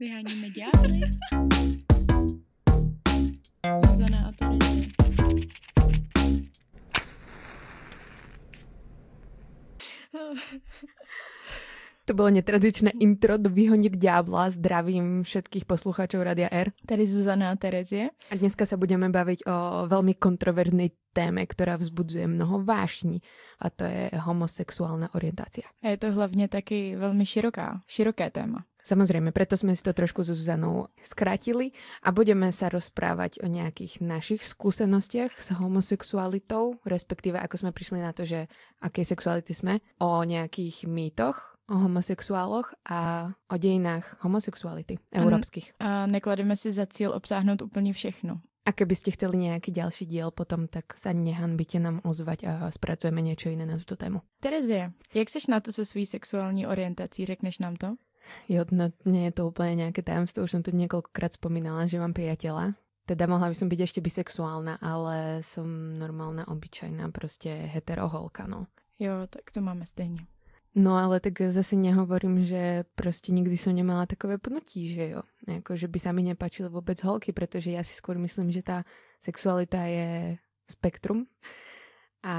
Vyháníme ďábly. Zuzana To bolo netradičné intro do Vyhoniť ďábla. Zdravím všetkých poslucháčov Radia R. Tady Zuzana a Terezie. A dneska sa budeme baviť o veľmi kontroverznej téme, ktorá vzbudzuje mnoho vášní a to je homosexuálna orientácia. A je to hlavně taky velmi široká, široké téma. Samozrejme, preto sme si to trošku s Zuzanou skrátili a budeme sa rozprávať o nejakých našich skúsenostiach s homosexualitou, respektíve ako sme prišli na to, že akej sexuality sme, o nejakých mýtoch o homosexuáloch a o dejinách homosexuality európskych. A neklademe si za cíl obsáhnout úplně všechno. A keby ste chceli nejaký ďalší diel potom, tak sa nehanbite nám ozvať a spracujeme niečo iné na túto tému. Terezie, jak seš na to se svou sexuální orientací? Řekneš nám to? Jo, no, nie je to úplne nejaké tajomstvo, už som tu niekoľkokrát spomínala, že mám priateľa. Teda mohla by som byť ešte bisexuálna, ale som normálna, obyčajná, prostě heteroholka, no. Jo, tak to máme stejně. No ale tak zase nehovorím, že prostě nikdy som nemala takové pnutí, že jo. Jako, že by sa mi nepáčili vôbec holky, pretože ja si skôr myslím, že tá sexualita je spektrum a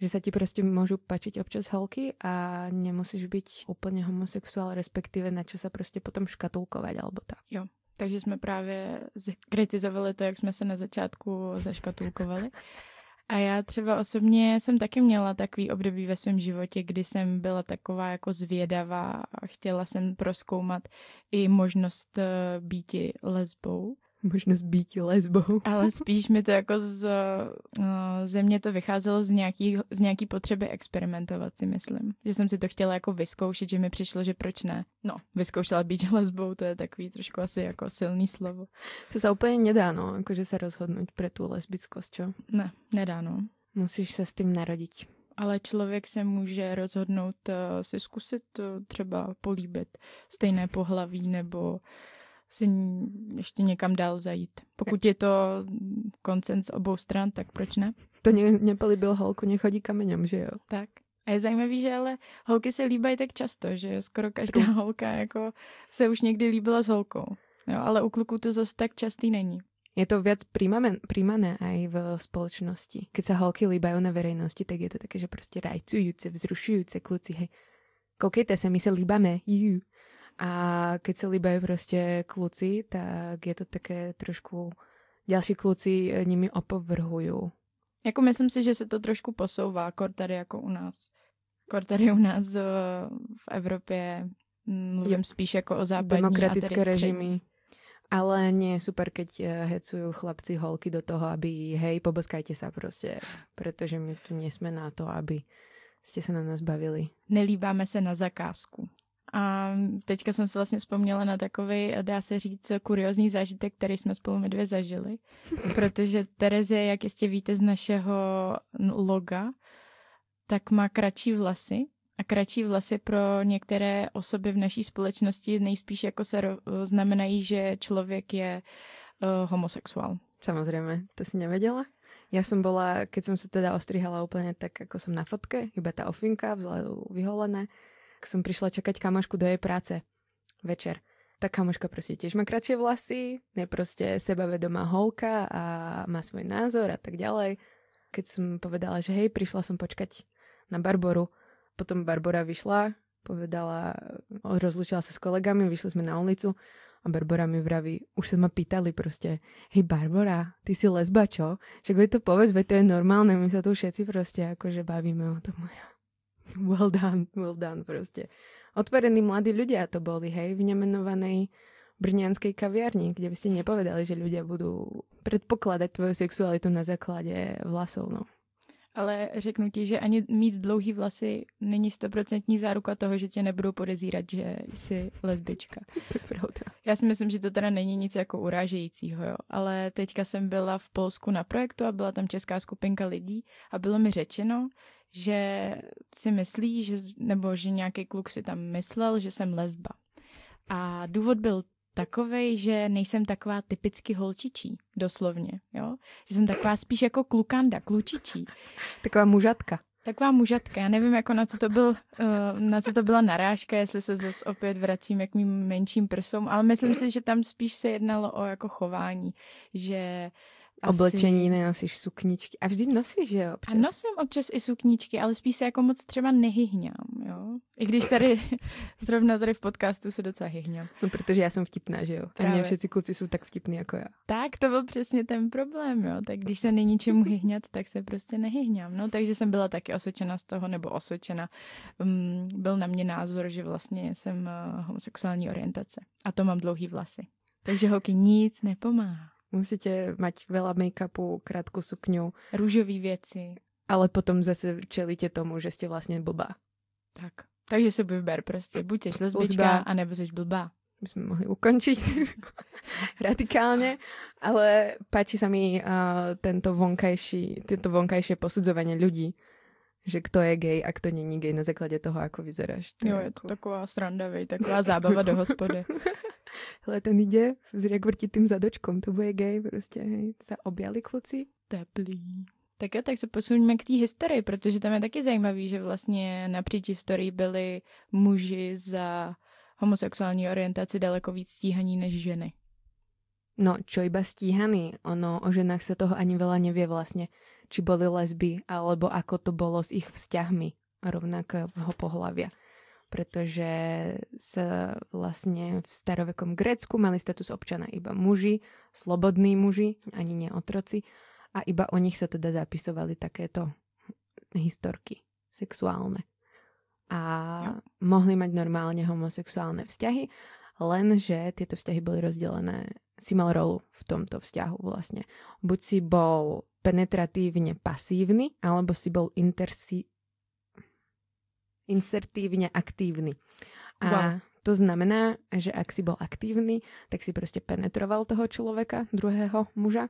že sa ti prostě môžu páčiť občas holky a nemusíš byť úplne homosexuál, respektíve na čo sa prostě potom škatulkovať alebo tak. Jo, takže jsme právě kritizovali to, jak jsme se na začátku zaškatulkovali. A já třeba osobně jsem taky měla takový období ve svém životě, kdy jsem byla taková jako zvědavá a chtěla jsem proskoumat i možnost eh, býti lesbou. Možnost být lesbou. Ale spíš mi to jako z uh, ze mě to vycházelo z nějaký, z nějaký potřeby experimentovat, si myslím. Že jsem si to chtěla jako vyzkoušet, že mi přišlo, že proč ne. No, vyzkoušela být lesbou, to je takový trošku asi jako silný slovo. To sa úplne nedá, no, akože sa rozhodnúť pre tú lesbickosť, čo? Ne, nedá no. Musíš sa s tým narodiť. Ale člověk se může rozhodnout uh, si zkusit uh, třeba políbit stejné pohlaví nebo si ještě někam dál zajít. Pokud je to koncens obou stran, tak proč ne? To ne, nepolíbil holku, nechodí kameňom, že jo? Tak. A je zajímavý, že ale holky se líbají tak často, že skoro každá True. holka jako se už někdy líbila s holkou. Jo, ale u kluků to zase tak častý není. Je to viac príjmané, príjmané aj v spoločnosti. Keď sa holky líbajú na verejnosti, tak je to také, že prostě rajcujúce, vzrušujúce kluci, hej. Koukejte se, my se líbame, jú. A keď sa líbajú prostě kluci, tak je to také trošku... Ďalší kluci eh, nimi opovrhujú. Jako myslím si, že se to trošku posouvá, kor tady jako u nás. Kor tady u nás eh, v Evropě mm, mluvím spíš jako o západní Demokratické a režimy. Ale nie je super, keď eh, hecujú chlapci holky do toho, aby hej, poboskajte sa prostě, pretože my tu nesme na to, aby ste sa na nás bavili. Nelíbáme se na zakázku. A teďka jsem si vlastně vzpomněla na takový, dá se říct, kuriozní zážitek, který jsme spolu my dvě zažili. Protože Terezie, jak jistě víte z našeho loga, tak má kratší vlasy. A kratší vlasy pro některé osoby v naší společnosti nejspíš jako se znamenají, že člověk je uh, homosexuál. Samozrejme, to si nevedela? Ja som bola, keď som sa teda ostrihala úplne tak, ako som na fotke, iba tá ofinka, vzhľadu vyholené, som prišla čakať kamošku do jej práce večer. Tak kamoška prostě tiež má kratšie vlasy, je prostě sebavedomá holka a má svoj názor a tak ďalej. Keď som povedala, že hej, prišla som počkať na Barboru, potom Barbora vyšla, povedala, rozlučila sa s kolegami, vyšli sme na ulicu a Barbora mi vraví, už sa ma pýtali prostě, hej Barbora, ty si lesba, čo? Však to povedz, veď to je normálne, my sa tu všetci prostě akože bavíme o tom. Well done, well done prostě. Otvorení mladí ľudia to boli, hej, v nemenovanej brňanskej kaviarni, kde by ste nepovedali, že ľudia budú predpokladať tvoju sexualitu na základe vlasov, no. Ale řeknu ti, že ani mít dlouhý vlasy není stoprocentní záruka toho, že tě nebudou podezírat, že jsi lesbička. To pravda. Já si myslím, že to teda není nic jako urážejícího, jo. Ale teďka jsem byla v Polsku na projektu a byla tam česká skupinka lidí a bylo mi řečeno, že si myslí, že, nebo že nějaký kluk si tam myslel, že jsem lesba. A důvod byl takovej, že nejsem taková typicky holčičí, doslovně, jo. Že jsem taková spíš jako klukanda, klučičí. Taková mužatka. Taková mužatka, já nevím, jako na co to, byl, uh, na co to byla narážka, jestli se zase opět vracím k mým menším prsům, ale myslím si, že tam spíš se jednalo o jako chování, že Oblečení nenosíš sukničky. A vždy nosíš, že jo? Občas. A nosím občas i sukničky, ale spíš se jako moc třeba nehyhňám, jo? I když tady, zrovna tady v podcastu se docela hyhňám. No, protože já jsem vtipná, že jo? Právě. A ne všetci kluci jsou tak vtipní jako já. Tak, to byl přesně ten problém, jo? Tak když se není čemu hyhňat, tak se prostě nehyhňám, no? Takže jsem byla taky osočena z toho, nebo osočena. Um, byl na mě názor, že vlastně jsem uh, homosexuální orientace. A to mám dlouhý vlasy. Takže holky nic nepomáhá. Musíte mať veľa make-upu, krátku sukňu. Růžové věci. Ale potom zase čelíte tomu, že jste vlastně blbá. Tak. Takže se vyber prostě. Buď jsi lesbička, anebo jsi blbá. My jsme mohli ukončiť radikálně, ale páči sa mi uh, tento vonkajší, tento vonkajšie posudzovanie ľudí, že kto je gay a kto není gay na základě toho, ako vyzeráš. To jo, je to taková sranda, vej, taková zábava do hospody. Hele, ten ide, zriek vrtí tým zadočkom, to bude gay, prostě, hej, se objali kluci. Teplý. Tak jo, tak se posuníme k té historii, protože tam je taky zajímavý, že vlastně napříč historii byli muži za homosexuální orientaci daleko víc stíhaní než ženy. No, čo iba stíhaný, ono o ženách sa toho ani veľa nevie vlastne, či boli lesby, alebo ako to bolo s ich vzťahmi rovnakého pohľavia pretože sa vlastne v starovekom Grécku mali status občana iba muži, slobodní muži, ani nie otroci, a iba o nich sa teda zapisovali takéto historky sexuálne. A ja. mohli mať normálne homosexuálne vzťahy, lenže tieto vzťahy boli rozdelené, si mal rolu v tomto vzťahu vlastne. Buď si bol penetratívne pasívny, alebo si bol intersi insertívne aktívny. A wow. to znamená, že ak si bol aktívny, tak si prostě penetroval toho človeka, druhého muža.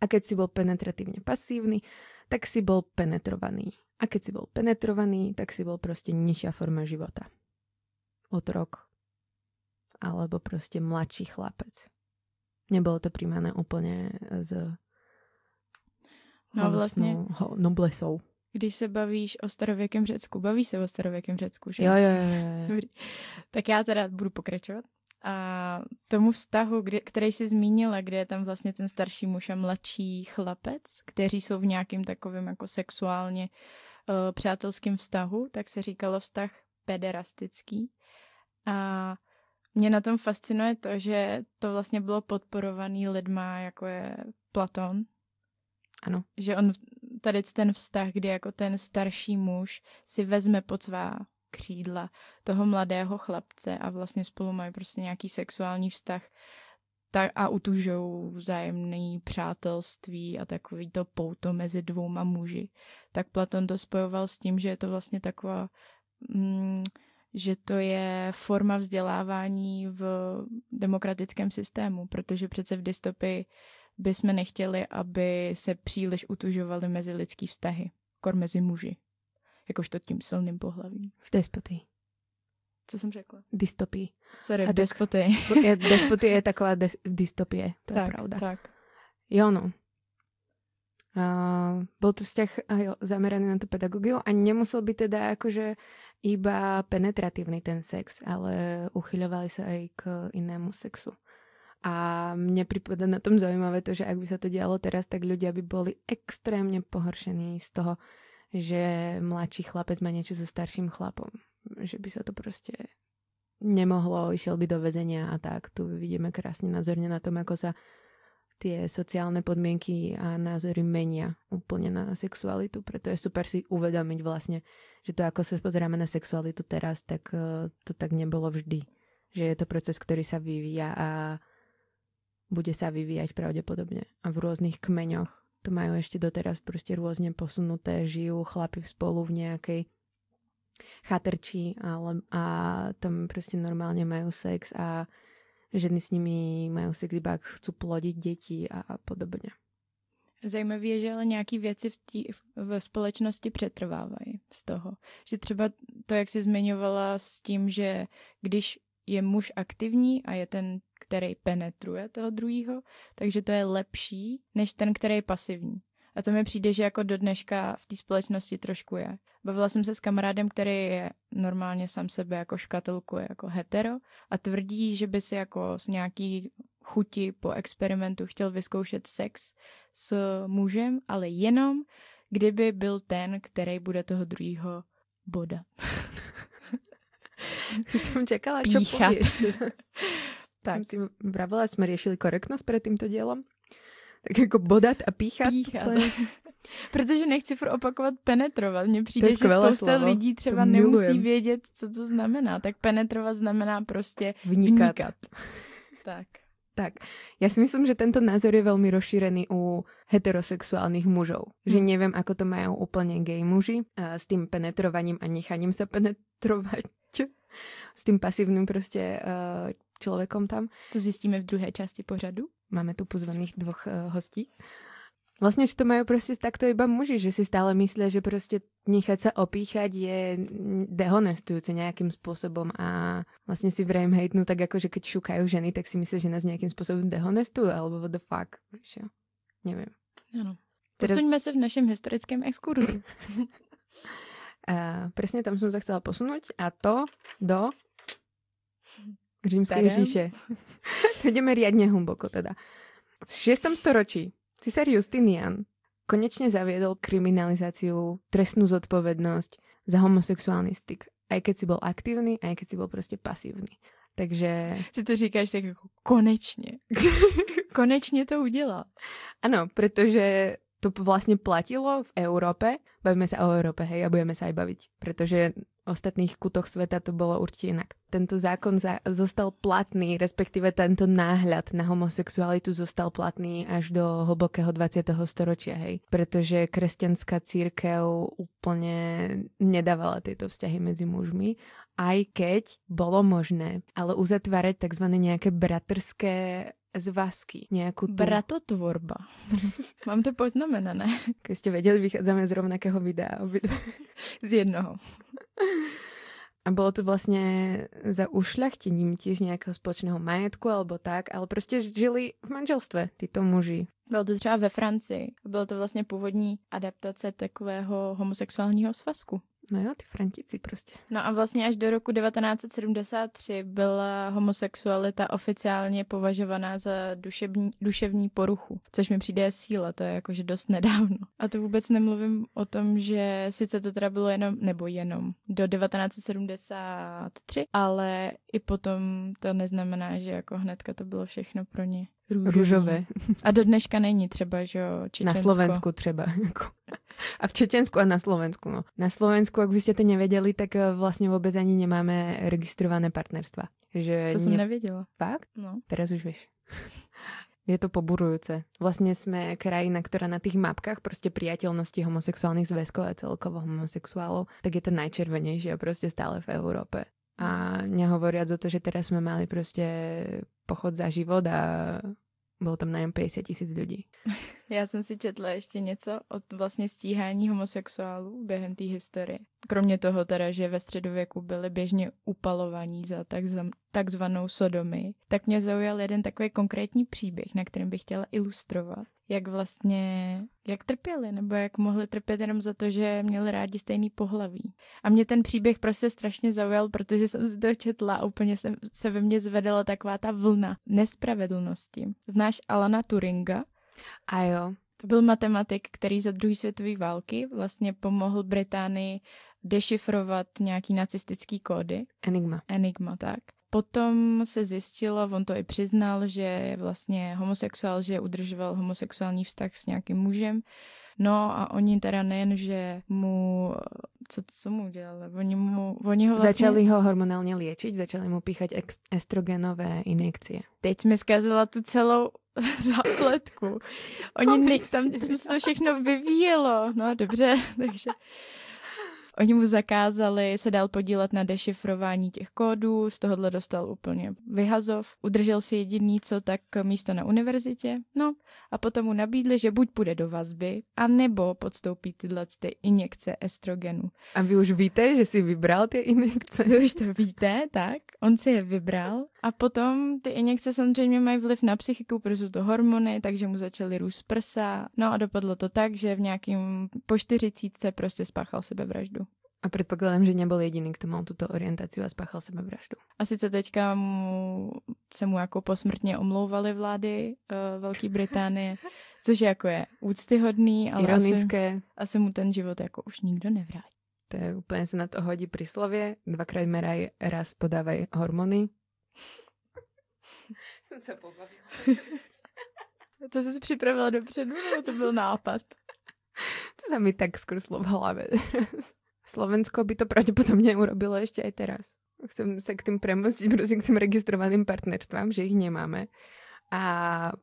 A keď si bol penetratívne pasívny, tak si bol penetrovaný. A keď si bol penetrovaný, tak si bol prostě nižšia forma života. Otrok. Alebo prostě mladší chlapec. Nebolo to príjmané úplne z no, vlastně... noblesou když se bavíš o starověkém Řecku. Baví se o starověkém Řecku, že? Jo, jo, jo. jo. tak já teda budu pokračovat. A tomu vztahu, kdy, který jsi zmínila, kde je tam vlastně ten starší muž a mladší chlapec, kteří jsou v nějakým takovém jako sexuálně uh, přátelském vztahu, tak se říkalo vztah pederastický. A mě na tom fascinuje to, že to vlastně bylo podporovaný lidma, jako je Platon. Ano. Že on tady ten vztah, kdy jako ten starší muž si vezme pod svá křídla toho mladého chlapce a vlastně spolu mají prostě nějaký sexuální vztah a utužou vzájemné přátelství a takový to pouto mezi dvouma muži. Tak Platon to spojoval s tím, že je to vlastně taková, mm, že to je forma vzdělávání v demokratickém systému, protože přece v dystopii bychom nechtěli, aby se příliš utužovali mezi lidský vztahy, kor mezi muži, jakožto tím silným pohlavím. V despotii. Co jsem řekla? Dystopii. Sorry, v despotii. Je, despotie je taková des, dystopie, to tak, je pravda. Tak. Jo, no. Uh, bol to vzťah jo, zameraný na tú pedagogiu a nemusel by teda akože iba penetratívny ten sex, ale uchyľovali sa aj k inému sexu. A mne prípada na tom zaujímavé to, že ak by sa to dialo teraz, tak ľudia by boli extrémne pohoršení z toho, že mladší chlapec má niečo so starším chlapom. Že by sa to proste nemohlo, išiel by do väzenia a tak. Tu vidíme krásne názorne na tom, ako sa tie sociálne podmienky a názory menia úplne na sexualitu. Preto je super si uvedomiť vlastne, že to ako sa pozeráme na sexualitu teraz, tak eh, to tak nebolo vždy. Že je to proces, ktorý sa vyvíja a bude sa vyvíjať pravdepodobne. A v rôznych kmeňoch to majú ešte doteraz proste rôzne posunuté, žijú chlapi spolu v nejakej chatrči ale, a tam proste normálne majú sex a ženy s nimi majú sex iba ak chcú plodiť deti a, podobně. Zajímavé je, že ale nějaké věci v, tí, v společnosti přetrvávají z toho. Že třeba to, jak jsi zmiňovala s tím, že když je muž aktivní a je ten, který penetruje toho druhého, takže to je lepší, než ten, který je pasivní. A to mi přijde, že jako do dneška v té společnosti trošku je. Bavila jsem se s kamarádem, který je normálně sám sebe jako škatulkuje jako hetero a tvrdí, že by si jako s nějaký chuti po experimentu chtěl vyzkoušet sex s mužem, ale jenom kdyby byl ten, který bude toho druhého boda. Už jsem čekala, čo povieš. tak. Jsem si vravila, jsme řešili korektnost před tímto dílem. Tak jako bodat a píchat. píchat. Protože nechci furt opakovat penetrovat. Mně přijde, že spousta slovo. lidí třeba nemusí vědět, co to znamená. Tak penetrovat znamená prostě vnikat. vnikat. tak. Tak, ja si myslím, že tento názor je veľmi rozšírený u heterosexuálnych mužov. Že hm. neviem, ako to majú úplne gay muži a s tým penetrovaním a nechaním sa penetrovať. S tým pasívnym proste uh, človekom tam. To zjistíme v druhé části pořadu. Máme tu pozvaných dvoch uh, hostí. Vlastne, že to majú proste takto iba muži, že si stále myslia, že proste nechať sa opíchať je dehonestujúce nejakým spôsobom a vlastne si vrajím hejtnú tak ako, že keď šukajú ženy, tak si myslia, že nás nejakým spôsobom dehonestujú, alebo what the fuck, vieš jo? Neviem. Ano. Teraz... Posuňme sa v našem historickém exkurzu. a presne tam som sa chcela posunúť a to do rímskej říše. Ideme riadne hlboko teda. V 6. storočí Cisár Justinian konečne zaviedol kriminalizáciu, trestnú zodpovednosť za homosexuálny styk. Aj keď si bol aktívny, aj keď si bol prostě pasívny. Takže... Ty to říkáš tak jako konečně. konečně to udělal. Ano, protože to vlastně platilo v Európe. Bavíme sa o Európe, hej, a budeme sa aj baviť. Pretože ostatných kutoch sveta to bolo určite inak. Tento zákon za- zostal platný, respektíve tento náhľad na homosexualitu zostal platný až do hlbokého 20. storočia, hej. Pretože kresťanská církev úplne nedávala tieto vzťahy medzi mužmi, aj keď bolo možné, ale uzatvárať tzv. nejaké bratrské zvazky, nejakú tú... Bratotvorba. Mám to poznamenané. Keď ste vedeli, vychádzame z rovnakého videa. z jednoho. A bolo to vlastne za ušľachtením tiež nejakého spoločného majetku alebo tak, ale prostě žili v manželstve tyto muži. Bylo to třeba ve Francii. Bylo to vlastně původní adaptace takového homosexuálního svazku. No jo, ty Frantici prostě. No a vlastně až do roku 1973 byla homosexualita oficiálně považovaná za duševní, duševní poruchu, což mi přijde síla, to je jakože dost nedávno. A to vůbec nemluvím o tom, že sice to teda bylo jenom, nebo jenom do 1973, ale i potom to neznamená, že jako hnedka to bylo všechno pro ně růžové. růžové. A do dneška není třeba, že jo, Čečensko. Na Slovensku třeba. Jako. A v Čečensku a na Slovensku, no. Na Slovensku, ak by ste to nevedeli, tak eh, vlastně vůbec ani nemáme registrované partnerstva. Že to jsem ne... nevěděla. Fakt? No. Teraz už víš. Je to poburujúce. Vlastne sme krajina, ktorá na tých mapkách proste priateľnosti homosexuálnych zväzkov a celkovo homosexuálov, tak je to najčervenejšie proste stále v Európe. A nehovoriac o to, že teraz sme mali proste pochod za život a bylo tam najem 50 tisíc lidí. Já jsem si četla ještě něco o vlastně stíhání homosexuálů během té historie. Kromě toho teda, že ve středověku byli běžně upalovaní za takzvanou sodomy, tak mě zaujal jeden takový konkrétní příběh, na kterým bych chtěla ilustrovat jak vlastně, jak trpěli, nebo jak mohli trpět jenom za to, že měli rádi stejný pohlaví. A mě ten příběh prostě strašně zaujal, protože jsem si to četla a úplně jsem, se ve mně zvedala taková ta vlna nespravedlnosti. Znáš Alana Turinga? A jo. To byl matematik, který za druhé světové války vlastně pomohl Británii dešifrovat nějaký nacistický kódy. Enigma. Enigma, tak. Potom se zjistilo, on to i přiznal, že je vlastně homosexuál, že udržoval homosexuální vztah s nějakým mužem. No a oni teda nejen, že mu, co, co mu dělali, oni, mu, oni ho vlastně... Začali ho hormonálně léčit, začali mu píchat estrogenové injekcie. Teď jsme zkazila tu celou zápletku. Oni ne, tam se to všechno vyvíjelo. No dobře, takže Oni mu zakázali se dál podílet na dešifrování těch kódů, z tohohle dostal úplně vyhazov. Udržel si jediný, co tak místo na univerzitě. No a potom mu nabídli, že buď půjde do vazby, a nebo podstoupí tyhle ty injekce estrogenu. A vy už víte, že si vybral ty injekce? Vy už to víte, tak? On si je vybral a potom ty injekce samozřejmě mají vliv na psychiku, protože jsou to hormony, takže mu začaly růst prsa. No a dopadlo to tak, že v nějakým po čtyřicítce prostě spáchal sebevraždu. A předpokládám, že nebyl jediný, kdo mal tuto orientaci a spáchal sebevraždu. A sice teďka mu, se mu jako posmrtně omlouvali vlády uh, Velké Británie, což jako je úctyhodný, ale Ironické. Asi, asi mu ten život jako už nikdo nevrátí. To je úplně se na to hodí príslovie. Dvakrát meraj, raz podávaj hormony. Jsem se pobavila. to jsi si připravila dopředu, nebo to byl nápad? to sa mi tak skrslo v hlave. Slovensko by to pravdepodobne urobilo ešte aj teraz. Chcem sa k tým premostiť, prosím, k tým registrovaným partnerstvám, že ich nemáme a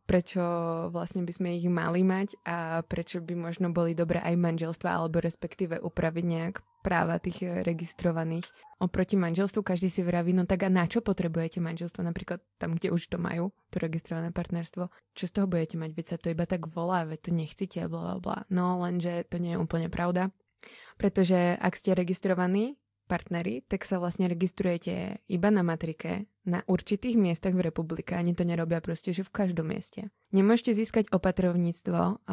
prečo vlastne by sme ich mali mať a prečo by možno boli dobré aj manželstva alebo respektíve upraviť nejak práva tých registrovaných. Oproti manželstvu každý si vraví, no tak a na čo potrebujete manželstvo? Napríklad tam, kde už to majú, to registrované partnerstvo. Čo z toho budete mať? Veď sa to iba tak volá, veď to nechcete, bla bla bla. No lenže to nie je úplne pravda. Pretože ak ste registrovaní partnery, tak sa vlastne registrujete iba na matrike na určitých miestach v republike. Ani to nerobia proste, že v každom mieste. Nemôžete získať opatrovníctvo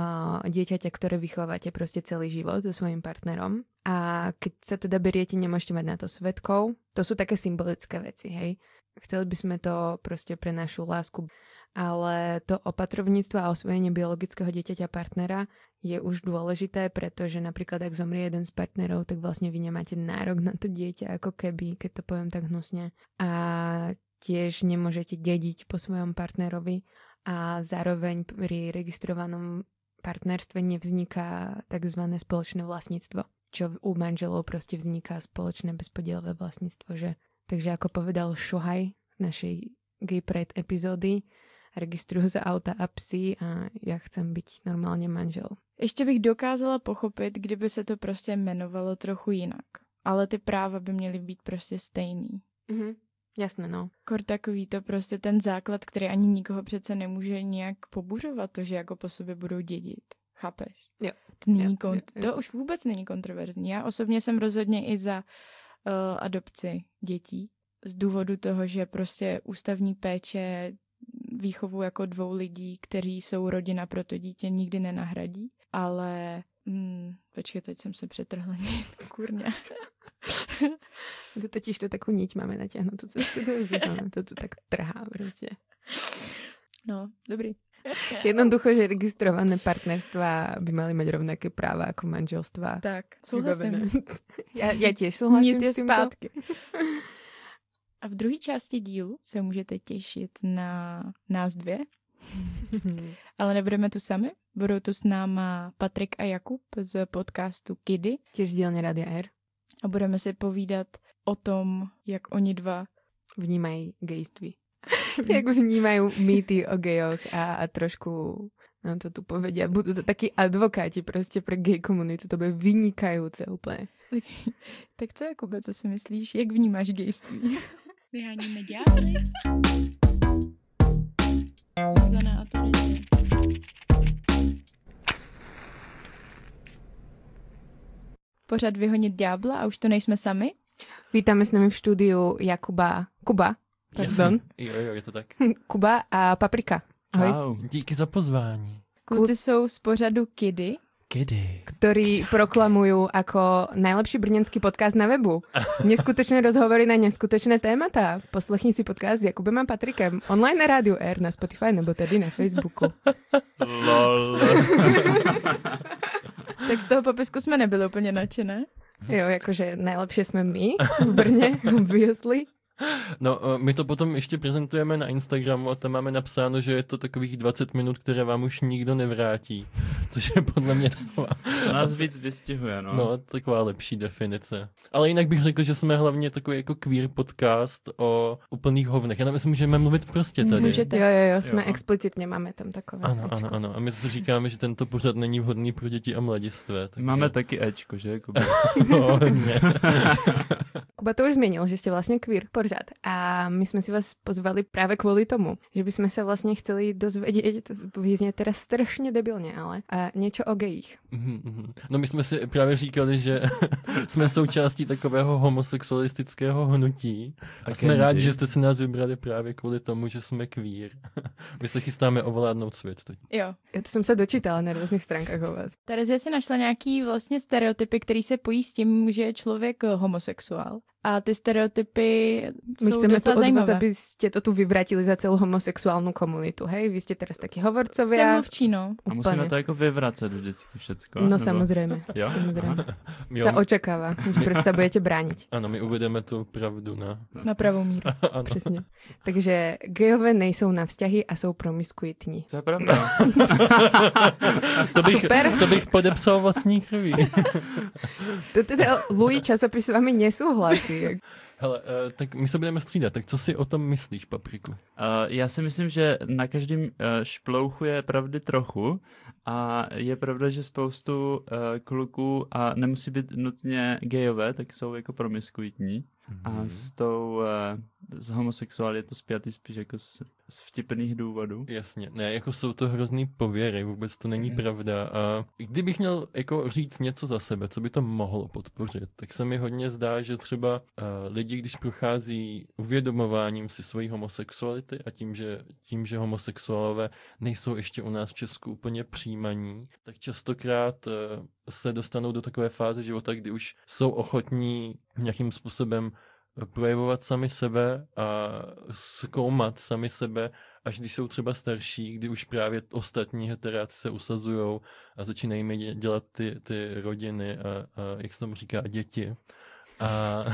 dieťaťa, ktoré vychovávate proste celý život so svojím partnerom. A keď sa teda beriete, nemôžete mať na to svetkov. To sú také symbolické veci, hej. Chceli by sme to proste pre našu lásku ale to opatrovníctvo a osvojenie biologického dieťaťa partnera je už dôležité, pretože napríklad ak zomrie jeden z partnerov, tak vlastne vy nemáte nárok na to dieťa, ako keby, keď to poviem tak hnusne. A tiež nemôžete dediť po svojom partnerovi a zároveň pri registrovanom partnerstve nevzniká tzv. spoločné vlastníctvo, čo u manželov proste vzniká spoločné bezpodielové vlastníctvo. Že? Takže ako povedal Šohaj z našej Gay Pride epizódy, registruju za auta a psy a já chcem být normálně manžel. Ještě bych dokázala pochopit, kdyby se to prostě jmenovalo trochu jinak. Ale ty práva by měly být prostě stejný. Mm-hmm. Jasné, no. Kor takový to prostě ten základ, který ani nikoho přece nemůže nějak pobuřovat, to, že jako po sobě budou dědit. Chápeš? Jo. To, není jo, kont- jo, jo. to už vůbec není kontroverzní. Já osobně jsem rozhodně i za uh, adopci dětí. Z důvodu toho, že prostě ústavní péče výchovu jako dvou lidí, kteří jsou rodina pro to dítě, nikdy nenahradí, ale Hmm, počkej, teď jsem se přetrhla kurně. to totiž to takovou niť máme natiahnutou to, to, je Zuzana, to tu tak trhá prostě. No, dobrý. Jednoducho, že registrované partnerstva by mali mať rovnaké práva jako manželstva. Tak, souhlasím. Já, já těž souhlasím Nít je s tímto. zpátky. A v druhé části dílu se můžete těšit na nás dvě, ale nebudeme tu sami. Budou tu s náma Patrik a Jakub z podcastu Kidy. Těž z dílny Radia R. A budeme si povídat o tom, jak oni dva vnímají gejství. jak vnímají mýty o gejoch a, a trošku nám to tu povedia. Budú to takí advokáti prostě pro gay komunitu. To bude vynikajúce úplně. Tak, tak co, Jakube, co si myslíš? Jak vnímáš gejství? Vyháníme ďábly. Zuzana a Terezie. Pořád vyhonit ďábla a už to nejsme sami? Vítáme s nami v studiu Jakuba, Kuba, pardon. Jo, jo, je to tak. Kuba a Paprika. Ahoj. Čau, díky za pozvání. Kluci jsou z pořadu Kidy Kedy? Ktorí proklamujú ako najlepší brněnský podcast na webu. Neskutočné rozhovory na neskutočné témata. Poslechni si podcast s Jakubem a Patrikem online na rádiu R na Spotify nebo tedy na Facebooku. Lol. tak z toho popisku jsme nebyli úplně nadšené. Jo, jakože najlepšie jsme my v Brně, obviously. No, eh, my to potom ještě prezentujeme na Instagramu a tam máme napsáno, že je to takových 20 minut, které vám už nikdo nevrátí. Což je podle mě taková, To nás víc vystihuje, no. no, taková lepší definice. Ale jinak bych řekl, že jsme hlavně takový jako queer podcast o úplných hovnech. Já nevím, jestli můžeme mluvit prostě tady. Můžete. Jo, jo, jo, jsme Jo. explicitně, máme tam takové. Ano, Ečko. ano, ano. A my si říkáme, že tento pořad není vhodný pro děti a mladistvé. Takže... Máme taky Ečko, že? Jakoby. no, hodně. Kuba to už změnil, že jste vlastně queer pořád. A my jsme si vás pozvali právě kvůli tomu, že bychom se vlastně chceli dozvědět, to vyzně teda strašně debilně, ale a něco o gejích. Mhm, mhm. No my jsme si právě říkali, že jsme součástí takového homosexualistického hnutí a jsme Agendy. rádi, že jste si nás vybrali právě kvůli tomu, že jsme queer. My se chystáme ovládnout svět teď. Jo. Já to jsem se dočítala na různých stránkách o vás. Terezie si našla nějaký vlastně stereotypy, který se pojí s tím, že je člověk homosexuál. A ty stereotypy My jsou chceme to docela od vás, zajímavé. aby ste to tu vyvratili za celou homosexuálnu komunitu, hej? Vy ste teraz Jste hovorcovia. mluvčí, no. A musíme to jako vyvracet vždycky všecko. No nebo- samozrejme, Jo? samozrejme. Jo, Sa očakáva, že prostě sa budete brániť. ano, my uvedeme tu pravdu na... Na pravou míru. ano. Přesně. Takže gejové nejsou na vzťahy a jsou promiskuitní. To je pravda. to, bych, Super. to bych podepsal vlastní krví. To teda Louis časopis s Yeah. Hele, eh, tak my se budeme střídat, tak co si o tom myslíš, Papriku? Uh, já si myslím, že na každém uh, šplouchu je pravdy trochu a je pravda, že spoustu uh, kluků a nemusí být nutně gejové, tak jsou jako promiskuitní a Mhm. s tou uh, s homosexuály je to spjatý spíš jako z, z vtipných důvodů. Jasně, ne, jako jsou to hrozný pověry, vůbec to není pravda a kdybych měl jako říct něco za sebe, co by to mohlo podpořit, tak se mi hodně zdá, že třeba uh, lidi, když prochází uvědomováním si svojí homosexuality a tím, že, tím, že homosexuálové nejsou ještě u nás v Česku úplně přijímaní, tak častokrát uh, se dostanou do takové fáze života, kdy už jsou ochotní nějakým způsobem projevovat sami sebe a zkoumat sami sebe, až když jsou třeba starší, kdy už právě ostatní heteráci se usazují a začínají dělat ty, ty rodiny a, a jak se tomu říká, děti. A,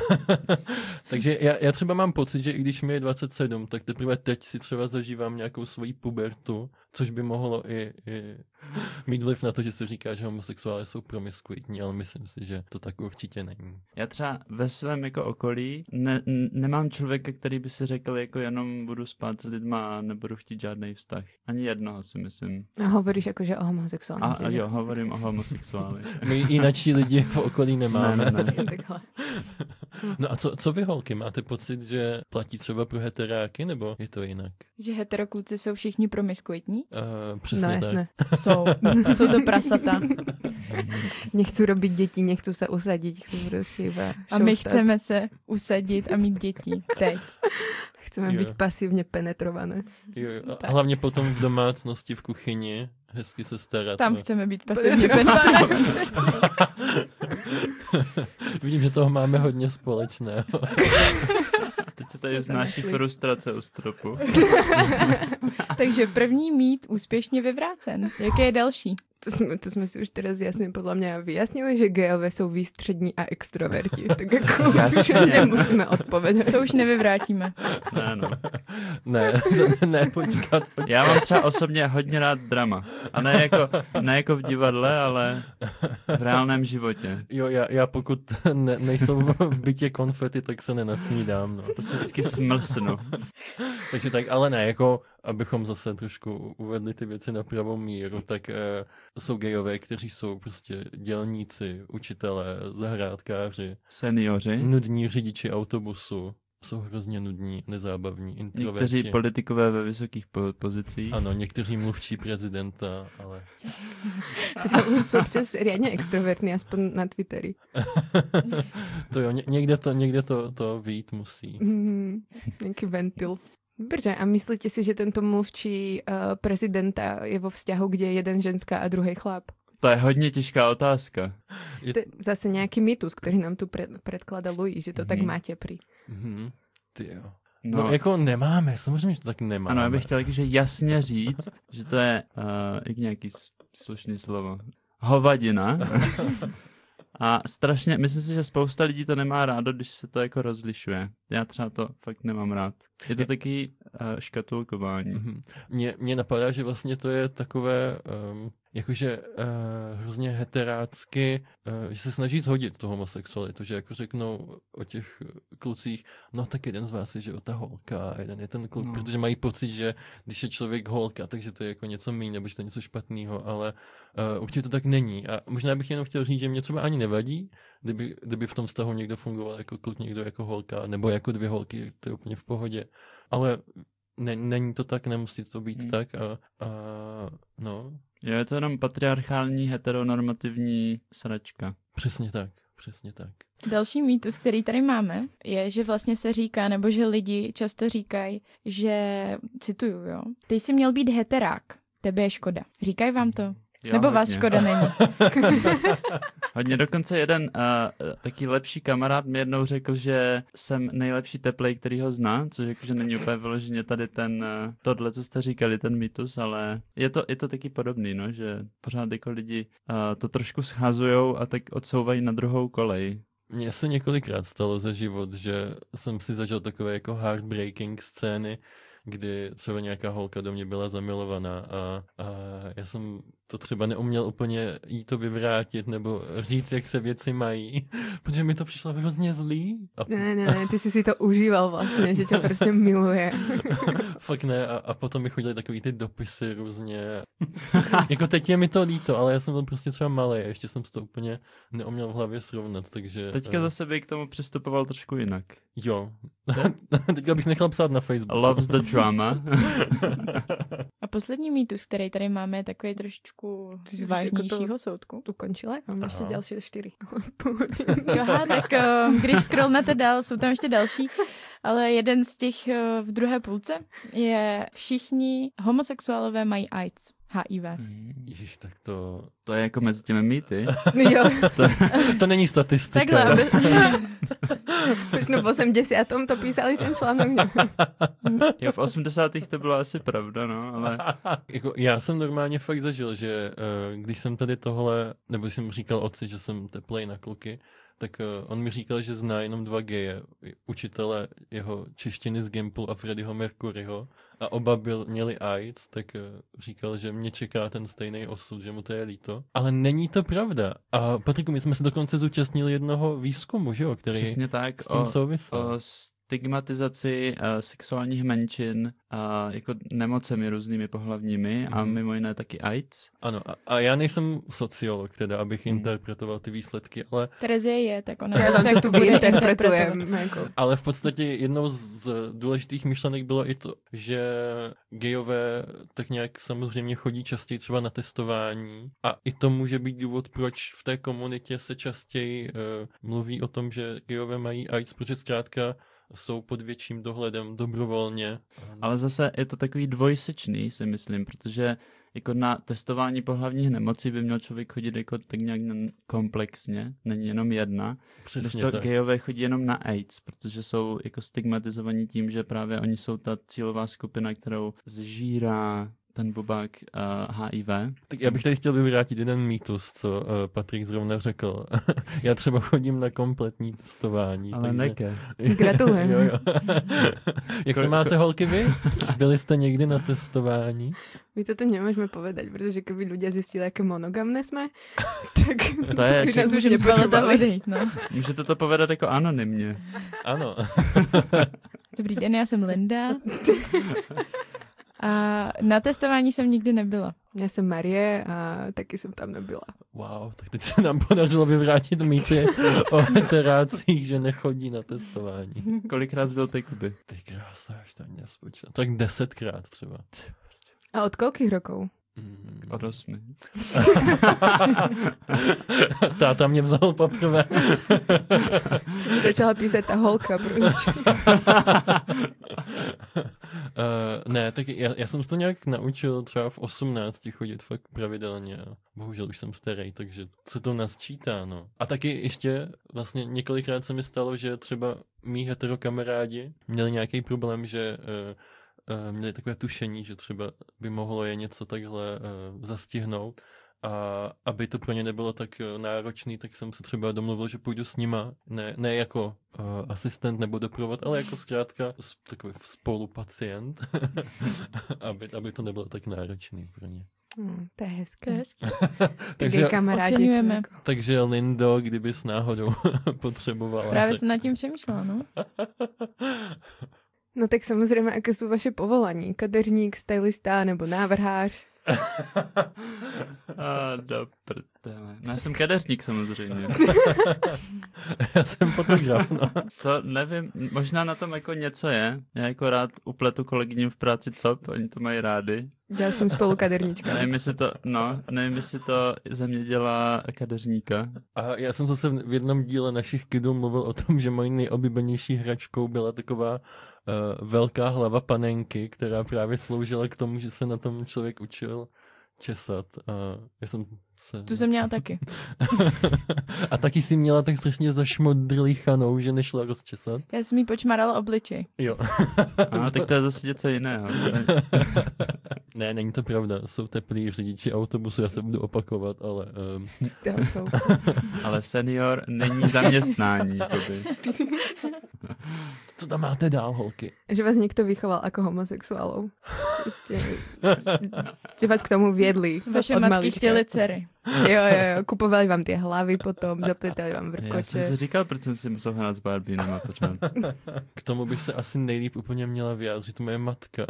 takže já, já třeba mám pocit, že i když mi je 27, tak teprve teď si třeba zažívám nějakou svoji pubertu, což by mohlo i, i mít vliv na to, že se říká, že homosexuálové jsou promiskuitní, ale myslím si, že to tak určitě není. Já třeba ve svém jako okolí ne, n- nemám člověka, který by si řekl, jako jenom budu spát s lidma a nebudu chtít žádný vztah. Ani jednoho si myslím. A hovoríš akože o homosexuálnych A, a jo, hovorím o homosexuáli. My jináčí lidi v okolí nemáme. Ne, ne, ne. No a co, co vy holky, máte pocit, že platí třeba pro heteráky, nebo je to jinak? Že heterokluci jsou všichni promiskuitní? Uh, přesně No tak. jasné. Jsou. jsou to prasata. Nechcú robiť deti, nechcú sa usadiť, chcú proste iba A my chceme se usadit a mít děti. Teď. Chceme Jo. byť pasívne penetrované. Jo, jo. A Tak. hlavně potom v domácnosti, v kuchyni, hezky se starat. Tam no. chceme být pasivně penetrovaní. Vidím, že toho máme hodně společného. Teď se tady vznáší frustrace u stropu. Takže první mít úspěšně vyvrácen. Jaké je další? To sme, to sme si už teraz jasne podľa mňa vyjasnili, že gejové sú výstřední a extroverti. Tak ako už nemusíme odpovedať. To už nevyvrátíme. Ne, no. ne, ne, počkat, počkat. Já mám třeba osobně hodně rád drama. A ne jako, ne jako v divadle, ale v reálném životě. Jo, já, já pokud ne, nejsou v bytě konfety, tak se nenasnídám, no. To se vždycky smlsnu. Takže tak, ale ne, jako abychom zase trošku uvedli ty věci na pravou míru, tak eh, jsou gejové, kteří jsou prostě dělníci, učitelé, zahrádkáři, Seniori. nudní řidiči autobusu, jsou hrozně nudní, nezábavní, introverti. Někteří politikové ve vysokých po- pozicích. Ano, někteří mluvčí prezidenta, ale sú občas riadne extrovertní, aspoň na Twitteri. to jo, ně, někde to, někde to, to vít musí. Mm, nejaký ventil. Dobře, a myslíte si, že tento mluvčí uh, prezidenta je vo vzťahu, kde je jeden ženská a druhý chlap? To je hodně těžká otázka. Je, To je zase nejaký mýtus, ktorý nám tu pred, predklada Louis, že to tak Mhm. máte pri. mhm, ty jo. No, No, jako nemáme, samozřejmě, že to tak nemáme. ano, já bych chtěl takže jasně říct, že to je uh, jak nějaký slušný slovo. Hovadina. A strašně, myslím si, že spousta lidí to nemá rádo, když se to jako rozlišuje. Já třeba to fakt nemám rád. Je to taky uh, škatulkování. Mhm. Mně, mně napadá, že vlastně to je takové, um, jakože uh, hrozně heterácky, uh, že se snaží zhodit tu homosexualitu, že jako řeknou o těch klucích, no tak jeden z vás je, že o ta holka jeden je ten kluk, No. no. protože mají pocit, že když je člověk holka, takže to je jako něco méně, nebo že to je něco špatného, ale uh, určitě to tak není. A možná bych jenom chtěl říct, že mě třeba ani nevadí, kdyby, kdyby v tom vztahu někdo fungoval jako kluk, někdo jako holka, nebo jako dvě holky, to je úplně v pohodě. Ale ne, není to tak, nemusí to být Hmm. tak a, a no, Jo, je to jenom patriarchální, heteronormativní sračka. přesně tak, přesně tak. Další mýtus, který tady máme, je, že vlastně se říká, nebo že lidi často říkají, že, cituju, jo, ty jsi měl být heterák, tebe je škoda. Říkají vám to? Jo, nebo vás hodně. škoda není? Hodně dokonce jeden uh, taký lepší kamarád mi jednou řekl, že jsem nejlepší teplej, který ho zná, což jakože není úplně vyloženě tady ten, uh, tohle, co jste říkali, ten mýtus, ale je to, je to taky podobný, no, že pořád jako lidi uh, to trošku schazujou a tak odsouvají na druhou kolej. Mně se několikrát stalo za život, že jsem si zažil takové jako heartbreaking scény, kdy třeba nějaká holka do mě byla zamilovaná a, a já jsem to třeba neuměl úplně jí to vyvrátit nebo říct, jak se věci mají, protože mi to přišlo hrozně zlý. A Ne, ne, ne, ty si si to užíval vlastně, že tě prostě miluje. Fakt ne, a, a potom mi chodily takový ty dopisy různě. jako teď je mi to líto, ale já jsem byl prostě třeba malý a ještě jsem si to úplně neuměl v hlavě srovnat, takže... Teďka eh, zase by k tomu přistupoval trošku jinak. Jo. Teďka bych nechal psát na Facebook. Loves the drama. A poslední mýtus, který tady máme, je takový trošičku Ty z jako vážnějšího to- soudku. Ukončila? Mám ještě další čtyři. Aha, tak eh, když scrollnete dál, jsou tam ještě další. Ale jeden z těch eh, v druhé půlce je všichni homosexuálové mají AIDS, HIV. Ježiš, tak to... to je jako mezi těmi mýty. jo, To není statistika. Takhle, aby, už no v 80. to písali ten článok. ne? Jo, v 80. to bylo asi pravda, no, ale jako, já jsem normálně fakt zažil, že uh, když jsem tady tohle, nebo jsem říkal otci, že jsem teplej na kluky, tak uh, on mi říkal, že zná jenom dva geje, učitele jeho češtiny z Gimplu a Freddyho Mercuryho a oba byl, měli AIDS, tak uh, říkal, že mě čeká ten stejný osud, že mu to je líto. Ale není to pravda. A Patriku, my jsme se dokonce zúčastnili jednoho výzkumu, že jo, který přesně tak. s tím O, souvisel. o stigmatizaci uh, sexuálních menšin a jako nemocemi různými pohlavními a Mhm. mimo jiné taky AIDS. Ano, a, a já nejsem sociolog, teda, abych Hmm. interpretoval ty výsledky, ale Terezie je, tak ona Já tak to tu bude vyinterpretujem. Jako. Ale v podstatě jednou z důležitých myšlenek bylo i to, že gejové tak nějak samozřejmě chodí častěji třeba na testování a i to může být důvod, proč v té komunitě se častěji uh, mluví o tom, že gejové mají AIDS, protože zkrátka jsou pod větším dohledem dobrovolně. Ale zase je to takový dvojsečný, si myslím, protože jako na testování pohlavních nemocí by měl člověk chodit jako tak nějak komplexně, není jenom jedna. Přesně to tak. gejové chodí jenom na AIDS, protože jsou jako stigmatizovaní tím, že právě oni jsou ta cílová skupina, kterou zžírá ten bubák uh, HIV. Tak já bych tady chtěl vyvrátit jeden mýtus, co uh, Patrik zrovna řekl. já třeba chodím na kompletní testování. Ale takže... neke. Gratulujem. jo, jo. Jak to máte holky vy? Byli jste někdy na testování? My to tu nemôžeme povedať, pretože keby ľudia zistili, aké monogamné sme, tak To je by nás už odejít, no. Můžete to povedat jako anonymně. Ano. Dobrý den, já jsem Linda. A na testování jsem nikdy nebyla. Ja som Marie a taky som tam nebyla. Wow, tak teď se nám podařilo vyvrátit mýty o heterácích, že nechodí na testování. Kolikrát byl ty Kuby? Ty krása, až tam nespočítám. Tak desetkrát třeba. A od koľkých rokov? Mm. Od osmi. Táta mě vzal poprvé. Začala písať tá holka. Prostě. Uh, ne, tak já, já jsem se to nějak naučil třeba v 18 chodit fakt pravidelně. a Bohužel už jsem starý, takže se to nasčítá, no. A taky ještě vlastně několikrát se mi stalo, že třeba mý heterokamarádi měli nějaký problém, že uh, měli takové tušení, že třeba by mohlo je něco takhle uh, zastihnout a aby to pro ně nebylo tak eh, náročný, tak jsem se třeba domluvil, že půjdu s nima, ne, ne jako uh, asistent nebo doprovod, ale jako zkrátka s- takový spolupacient, aby, aby to nebylo tak náročný pro ně. Hmm, to je hezké. takže, kamarádi. Oceňujeme. takže Lindo, kdybys náhodou potřebovala. Právě tak... jsem nad tím přemýšlela, no. No tak samozřejmě, jaké jsou vaše povolání? Kadeřník, stylista nebo návrhář? A do prdele. No, já jsem kadeřník samozřejmě. Já jsem fotograf, no. To nevím, možná na tom jako něco je. Já jako rád upletu kolegyním v práci cop, oni to mají rádi. Ďalším spolukaderníčka. Nevím, jestli to, no, nevím, jestli to ze mě dělá kadeřníka. A já jsem zase v jednom díle našich kidů mluvil o tom, že mojí nejoblíbenější hračkou byla taková velká hlava panenky, která právě sloužila k tomu, že se na tom člověk učil česat. A já jsem se... Tu jsem měla taky. A taky si měla tak strašně zašmodrlichanou, že nešla rozčesat. Já jsem jí počmarala obličej. Jo. A tak to je zase něco jiného. ne, není to pravda. Jsou teplí řidiči autobusu, já se budu opakovat, ale... Um, To jsou. Ale senior není zaměstnání. Co tam máte dál, holky? Že vás někdo vychoval jako homosexuálov. Prostě, že vás k tomu viedli. Vaše matky malička. chtěly dcery. Jo, jo, jo. Kupovali vám ty hlavy potom, zapletali vám Já jsem vrkoče. si říkal, proč jsem si musel hrát s Barbínama pořád. K tomu by se asi nejlíp úplně měla vyjádřit moje matka.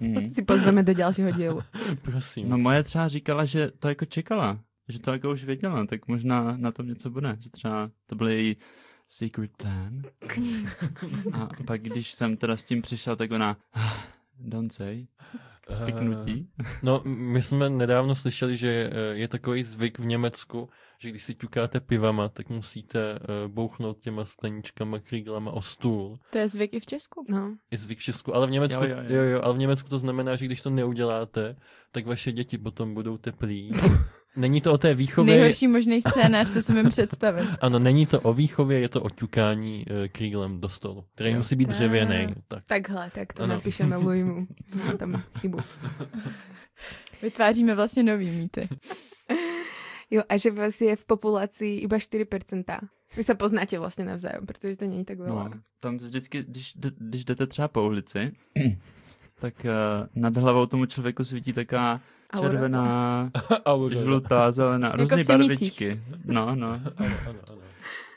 Hmm. Si pozveme do dalšího dílu. Prosím. No moje třeba říkala, že to jako čekala. Že to jako už věděla, tak možná na tom něco bude. Že třeba to byl její secret plan. A pak když jsem teda s tím přišel, tak ona "Ah, don't say. Spiknutí. No, my jsme nedávno slyšeli, že eh, je takový zvyk v Německu, že když si ťukáte pivama, tak musíte eh, bouchnout těma skleničkama, kríglama o stůl. To je zvyk i v Česku. No. Je zvyk v Česku, ale v Německu, Jo, jo, jo, jo, jo. jo, ale v Německu to znamená, že když to neuděláte, tak vaše děti potom budou teplí. Není to o té výchově, Nejhorší možný scénář, co si mi představit. ano, není to o výchově, je to o ťukání uh, do stolu, který musí být dřevěný. Tak. Takhle, tak to Ano. napíšeme Luimu. Tam chybu. Vytváříme vlastně nový mýty. Jo, a že vás je v populaci iba 4%. Vy se poznáte vlastně navzájem, protože to není tak veľa. No, tam vždycky, když, když jdete třeba po ulici, tak uh, nad hlavou tomu člověku svítí taká Červená, Aurora. žlutá, zelená, Jako různé barvičky. No, no. Ano, ano, ano.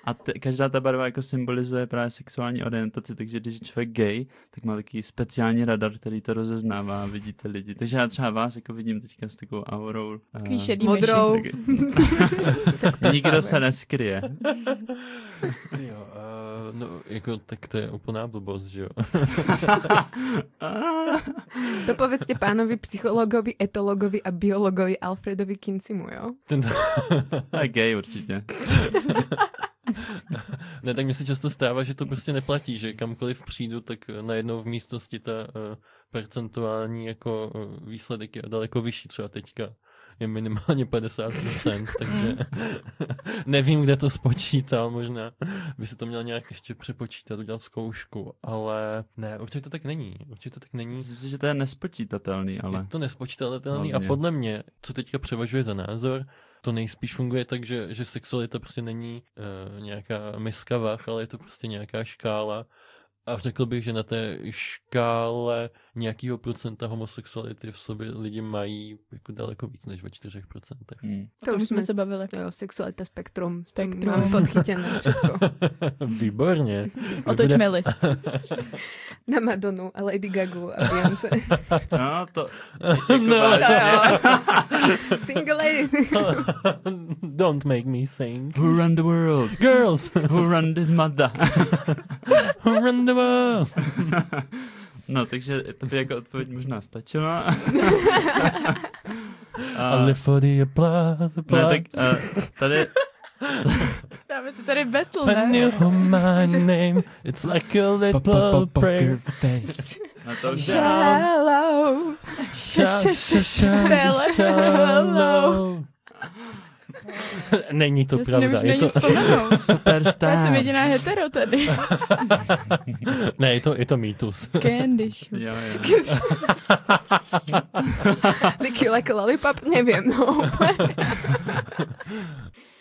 A te, každá ta barva jako symbolizuje právě sexuální orientaci, takže když je člověk gay, tak má taký speciální radar, který to rozeznává a vidíte lidi. Takže já třeba vás jako vidím teďka s takovou aurou. Takový eh, šedý Modrou. myši. Nikdo se neskryje. Jo, uh, no, jako, tak to je úplná blbost, že jo. To povedzte pánovi psychologovi, etologovi a biologovi Alfredovi Kincimu, jo? Tento... A gay určitě. ne, tak mi se často stává, že to prostě neplatí, že kamkoliv přijdu, tak eh, najednou v místnosti ta uh, percentuální jako uh, výsledek je daleko vyšší, třeba teďka je minimálně 50%, takže nevím, kde to spočítal, možná by se to měl nějak ještě přepočítat, udělat zkoušku, ale ne, určitě to tak není, určitě to tak není. Myslím si, že to je nespočítatelný, ale... Je to nespočítatelný a Hlavně. podle mě, co teďka převažuje za názor, to nejspíš funguje tak, že, že sexualita prostě není uh, nějaká miska vach, ale je to prostě nějaká škála. A řekl bych, že na té škále nějakého procenta homosexuality v sobě lidi mají jako daleko víc než ve 4%. Hmm. To už jsme se bavili. Jo, sexualita spektrum. Spektrum. Mám podchytené všetko. Výborně. Otočme list. Na Madonu a Lady Gagu a Beyoncé. No, to... Jako No, vážně. To jo. Single ladies. Don't make me sing. Who run the world? Girls, Who run this mother? who run the world? No, takže to by jako odpověď možná stačila. I live for the applause, ne, applause. tak uh, tady Dáme si tady battle, When ne? you know my name, it's like a little prayer. face. Na to už Shallow. Sha- sha- sha- Tele- shallow. Není to Já pravda. Je to... Superstar. Já jsem jediná hetero tady. ne, je to, je to mýtus. Candy shop. Jo, jo. Lick you like a lollipop? Nevím, no.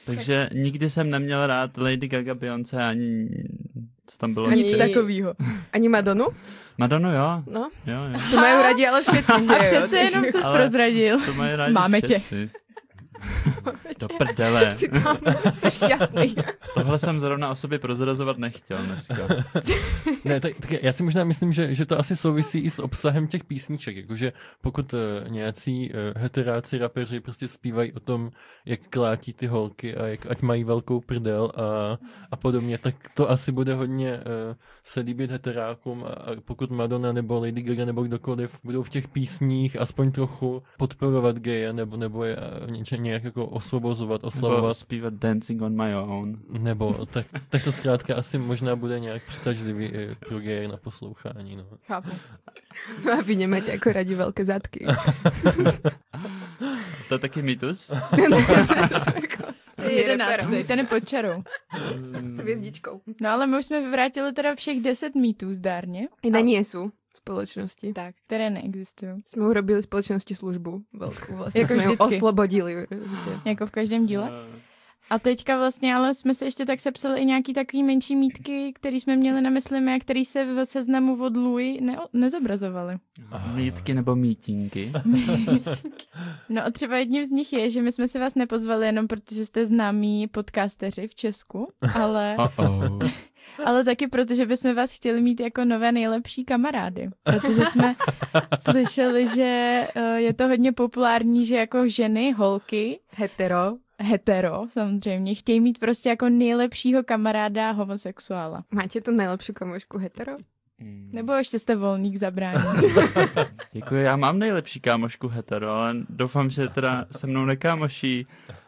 Takže nikdy jsem neměl rád Lady Gaga, Beyoncé ani co tam bylo. Ani- Nic takového. Ani Madonu? Madonu, jo. No. Jo, jo. To mají rádi ale všetci, že A jo? přece jenom se Ale- prozradil. To mají rádi Máme tě. Do prdele. Si tam, jsi jasný. Tohle jsem zrovna o sobě prozrazovat nechtěl dneska. Ne, tak, tak já si možná myslím, že, že to asi souvisí i s obsahem těch písniček, jakože pokud uh, nějací uh, heteráci rapeři prostě zpívají o tom, jak klátí ty holky a jak ať mají velkou prdel a, a podobně, tak to asi bude hodně uh, se líbit heterákům a, a pokud Madonna nebo Lady Gaga nebo kdokoliv budou v těch písních aspoň trochu podporovat geje nebo, nebo je uh, něče, nějak jako osvobozovat, Nebo oslavovat zpívat Dancing on my own. nebo tak, tak to zkrátka asi možná bude nějak přitažlivý i pro geje na poslouchání. No. Chápu. No a vy nemáte jako radi velké zadky. To je taky mýtus? To je jedenáctý, ten je pod čarou. S hvězdičkou. No ale my už jsme vyvrátili teda všech deset mýtů zdárně. Iné nie sú v spoločnosti. Tak, které neexistují. Jsme urobili spoločnosti službu velkou. Vlastně Jako jsme vždycky. oslobodili. Že? Jako v každém díle. A teďka vlastně, ale jsme se ještě tak sepsali i nějaký takový menší mítky, který jsme měli na mysli my a který se v seznamu od Louis ne- nezobrazovaly. Mítky nebo mítinky? No a třeba jedním z nich je, že my jsme si vás nepozvali jenom protože jste známí podcasteři v Česku, ale, Uh-oh. ale taky protože bychom vás chtěli mít jako nové nejlepší kamarády. Protože jsme slyšeli, že eh, je to hodně populární, že jako ženy, holky, Hetero. hetero samozřejmě, chtějí mít prostě jako nejlepšího kamaráda homosexuála. Máte tu nejlepší kamošku hetero? Nebo ještě jste volný k zabrání. Jako já mám nejlepší kámošku hetero, ale doufám, že teda se mnou nekámoší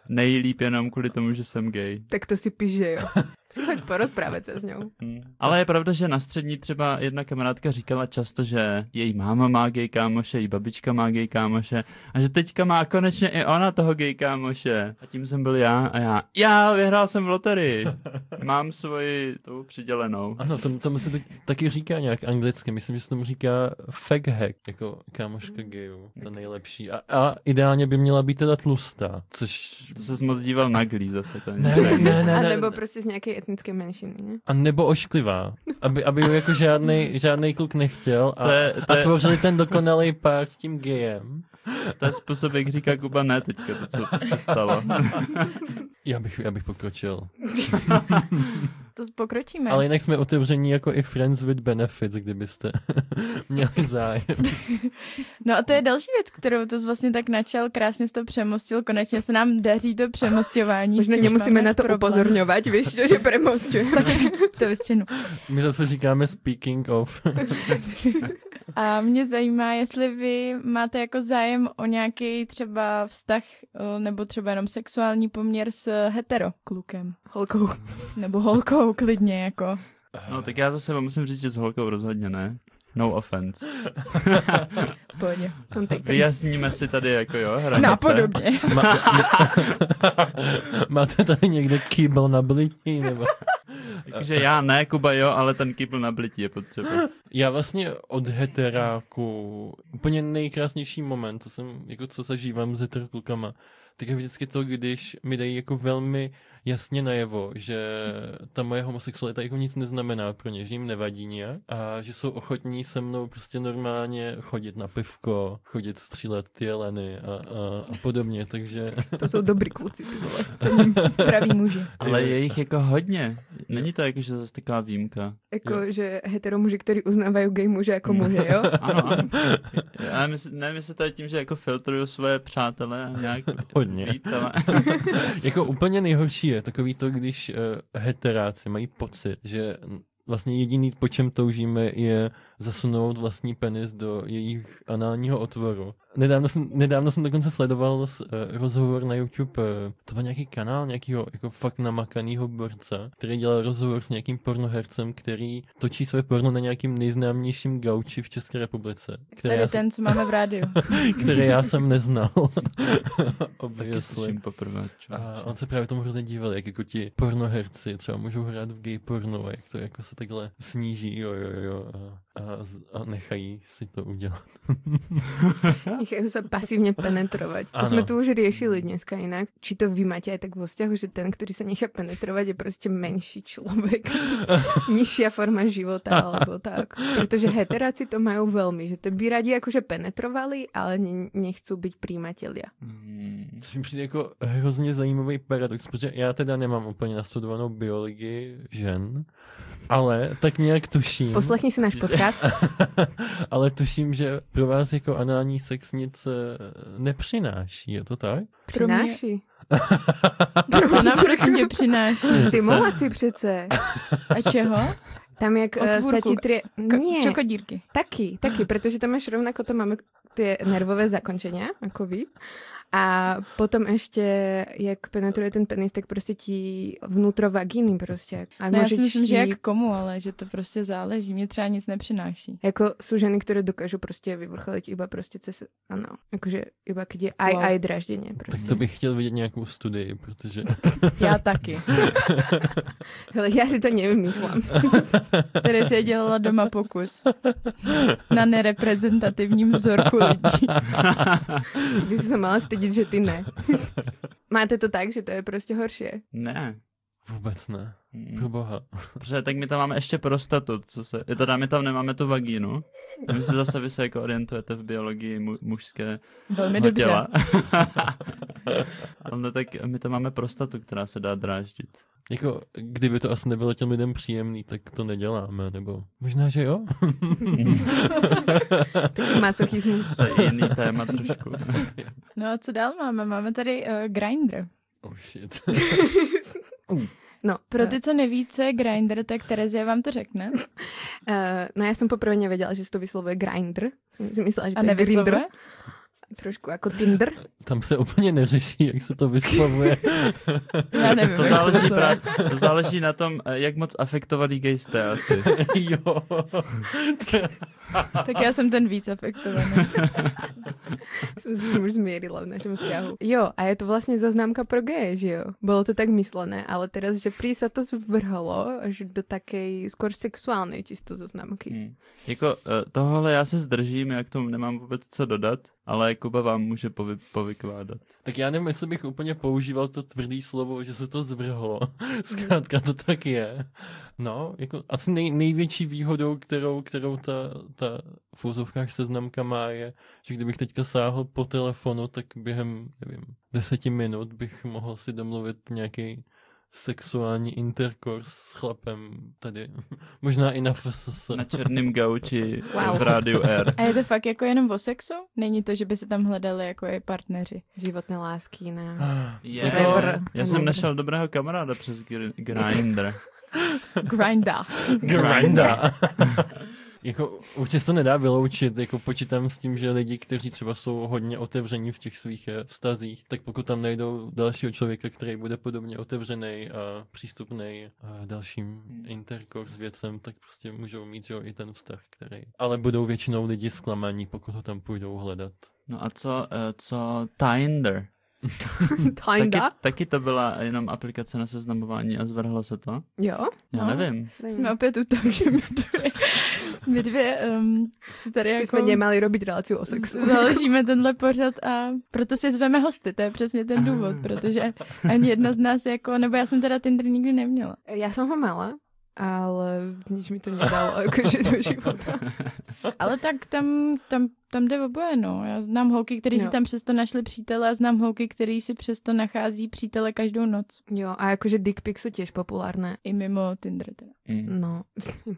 nejlíp jenom kvůli tomu, že jsem gay. Tak to si píš, že jo. Si choď porozprávať se s ňou. Hmm. Ale je pravda, že na střední třeba jedna kamarádka říkala často, že její máma má gay kámoše, její babička má gay kámoše a že teďka má konečně i ona toho gay kámoše. A tím jsem byl já a já, já vyhrál jsem v loterii. Mám svoji tu přidělenou. Ano, tomu, tomu se to taky říká nějak anglicky. Myslím, že se tomu říká fag hack, jako kámoška gayů, to nejlepší. A, a ideálně by měla být teda tlustá, což... To se moc díval na glí zase. To Ne, nic ne, ne, ne, A ne, nebo ne. prostě z nějaké etnické menšiny, ne? A nebo ošklivá, aby, aby ju jako žádný, žádný kluk nechtěl a, To je- to a je- tvořili ten dokonalý pár s tím gejem. To je způsob, jak říká Kuba ne teďka, to, co se stalo. Já bych, já bych pokročil. To pokročíme. Ale jinak jsme otevření jako i Friends with Benefits, kdybyste měli zájem. No a to je další věc, kterou to vlastně tak načal, krásně jsi to přemostil, konečně se nám daří to přemostování. Čímž nemusíme máme na to problém. upozorňovat, víš, že premostuje. To vystřihnu. My zase říkáme speaking of. A mě zajímá, jestli vy máte jako zájem o nějaký třeba vztah eh, nebo třeba jenom sexuální poměr s hetero klukem. Holkou. Nebo holkou klidně jako. No tak já za sebe musím říct, že s holkou rozhodně ne. No offense. Pohodě. Tak Vyjasníme si tady jako jo, hranice. Napodobně. Máte, máte tady někde kýbl na blití? Nebo... Takže já ne, Kuba jo, ale ten kýbl na blití je potřeba. Já vlastně od heteráku úplně nejkrásnější moment, co jsem, jako co zažívám s heteroklukama, tak je vždycky to, když mi dají jako velmi jasně najevo, že ta moje homosexualita jako nic neznamená pro ně, že jim nevadí nějak a že jsou ochotní se mnou prostě normálně chodit na pivko, chodit střílet ty jeleny a, a, a podobně, takže To jsou dobrý kluci, ty vole. Cením pravý muži. Ale je jich jako hodně. Není to jako, že zase taková výjimka. Jako, že hetero muži, kteří uznávají gay muže jako muže, jo? Ano, ano. Já myslím, nevím, jestli to je tím, že jako filtruju svoje přátele a nějak Hodně. víc, ale... jako úplně nejhorší je takový to, když uh, heteráci mají pocit, že vlastně jediný, po čem toužíme, je zasunout vlastní penis do jejich análního otvoru. Nedávno jsem, nedávno jsem dokonce sledoval s, uh, rozhovor na YouTube, uh, to byl nějaký kanál nějakého jako fakt namakanýho borce, který dělal rozhovor s nějakým pornohercem, který točí své porno na nějakým nejznámějším gauči v České republice. Které Tady ten, co máme v rádiu. které já jsem neznal. Obviously. slyším poprvé. A člověče. on se právě tomu hrozně díval, jak jako ti pornoherci třeba můžou hrát v gay porno, jak to jako se takhle sníží, jo, jo, jo, a, a, z- a nechají si to udělat. Nechajú sa pasívne penetrovať. To Áno. sme tu už riešili dneska inak. Či to vy máte aj tak vo vzťahu, že ten, ktorý sa nechá penetrovať, je proste menší človek. Nižšia forma života, alebo tak. Pretože heteráci to majú veľmi, že to by radi akože penetrovali, ale ne, nechcú byť príjimatelia. Hmm. Což mi přijde jako hrozně zajímavý paradox, protože já teda nemám úplně nastudovanou biologii žen, ale tak nějak tuším. Poslechni si náš podcast. ale tuším, že pro vás jako anální sex nic eh, nepřináší, je to tak? Přináši. Co nám prosím tě přináší? Stimulaci přece. A čeho? Tam jak eh, sa Otvůrku. ti trie... K- Nie, Čokodírky. taky, taky, protože tam máš rovnako, tam máme tie nervové zakončenia, ako vy. A potom ešte, jak penetruje ten penis, tak prostě ti vnútro vagíny prostě. A No já si myslím, že ti- jak komu, ale že to prostě záleží. Mě třeba nic nepřináší. Jako sú ženy, ktoré dokážu prostě vyvrcholiť iba prostě cez, ano, akože iba keď je aj, Wow. aj draždenie Tak prostě. to bych chtěl vidět nějakou studii, protože... Já taky. Hele, ja si to nevymýšľam. Které si dělala doma pokus. Na nereprezentativním vzorku lidí. Ty by si sa mala stydit, že ty ne. Máte to tak, že to je prostě horšie. Ne. Vůbec ne. Hmm. Pro boha. Protože tak my tam máme ještě prostatu, co se, je teda my tam nemáme tu vagínu. A my si zase vy se jako orientujete v biologii mu, mužské Velmi dobře. těla. Ale no, tak my tam máme prostatu, která se dá dráždit. Jako, kdyby to asi nebylo těm lidem příjemný, tak to neděláme, nebo možná, že jo? Taký masochismus. To je jiný téma trošku. No a co dál máme? Máme tady uh, Grindr. oh shit. No, Pro ty, co neví, co je Grindr, tak Terezie vám to řekne. Uh, no ja som poprvé nevedela, že se to vyslovuje grinder. Som si myslela, že A to je grinder. Trošku jako Tinder. Tam se úplně neřeší, jak se to vyslovuje. Já nevím. To jak se záleží, vyslovuje. pra, to záleží na tom, jak moc afektovaný gay jste asi. jo. Tak já jsem ten víc afektovaný. Som si s tým už zmierila v našom vzťahu. Jo, a je to vlastne zoznámka pro geje, že jo? Bolo to tak myslené, ale teraz, že prý sa to zvrhalo až do takej skôr sexuálnej čisto zoznámky. Hmm. Jako eh, tohle já se zdržím, já k tomu nemám vůbec co dodat, ale Kuba vám může povy, povykládat. Tak já nevím, jestli bych úplně používal to tvrdý slovo, že se to zvrhlo. Zkrátka to tak je. No, jako asi nej, největší výhodou, kterou, kterou ta, ta v úzovkách seznamka má, je, že kdybych teďka sáhl po telefonu, tak během, nevím, deseti minut bych mohl si domluvit nějaký sexuální interkurs s chlapem tady. Možná i na FSS. Na černém gauči Wow. v rádiu R. A je to fakt jako jenom o sexu? Není to, že by se tam hledali jako i partneři. Životné lásky na... Je, Forever. já jsem našel dobrého kamaráda přes Gr- Grindr. Grinda. Grinda. jako určitě se to nedá vyloučit, jako počítám s tím, že lidi, kteří třeba jsou hodně otevření v těch svých eh, vztazích, tak pokud tam najdou dalšího člověka, který bude podobně otevřený a přístupný a dalším interkurs věcem, tak prostě můžou mít jo, i ten vztah, který. Ale budou většinou lidi zklamaní, pokud ho tam půjdou hledat. No a co, eh, co Tinder? Taky, Tinda? taky to byla jenom aplikace na seznamování a zvrhlo se to? Jo? Já No. nevím. Jsme opět u toho, že my my dvě um, si tady My jako... jsme nemali robiť reláciu o sexu. Založíme tenhle pořad a proto si zveme hosty, to je přesně ten důvod, protože ani jedna z nás jako, nebo já jsem teda Tinder nikdy neměla. Ja som ho mala, ale nič mi to nedalo akože do života. Ale tak tam, tam, tam jde oboje, no. Já znám holky, kteří si tam přesto našli přítele a znám holky, který si přesto nachází přítele každou noc. Jo, a akože dick pic sú tiež populárne. I mimo Tinder teda. Mm. No,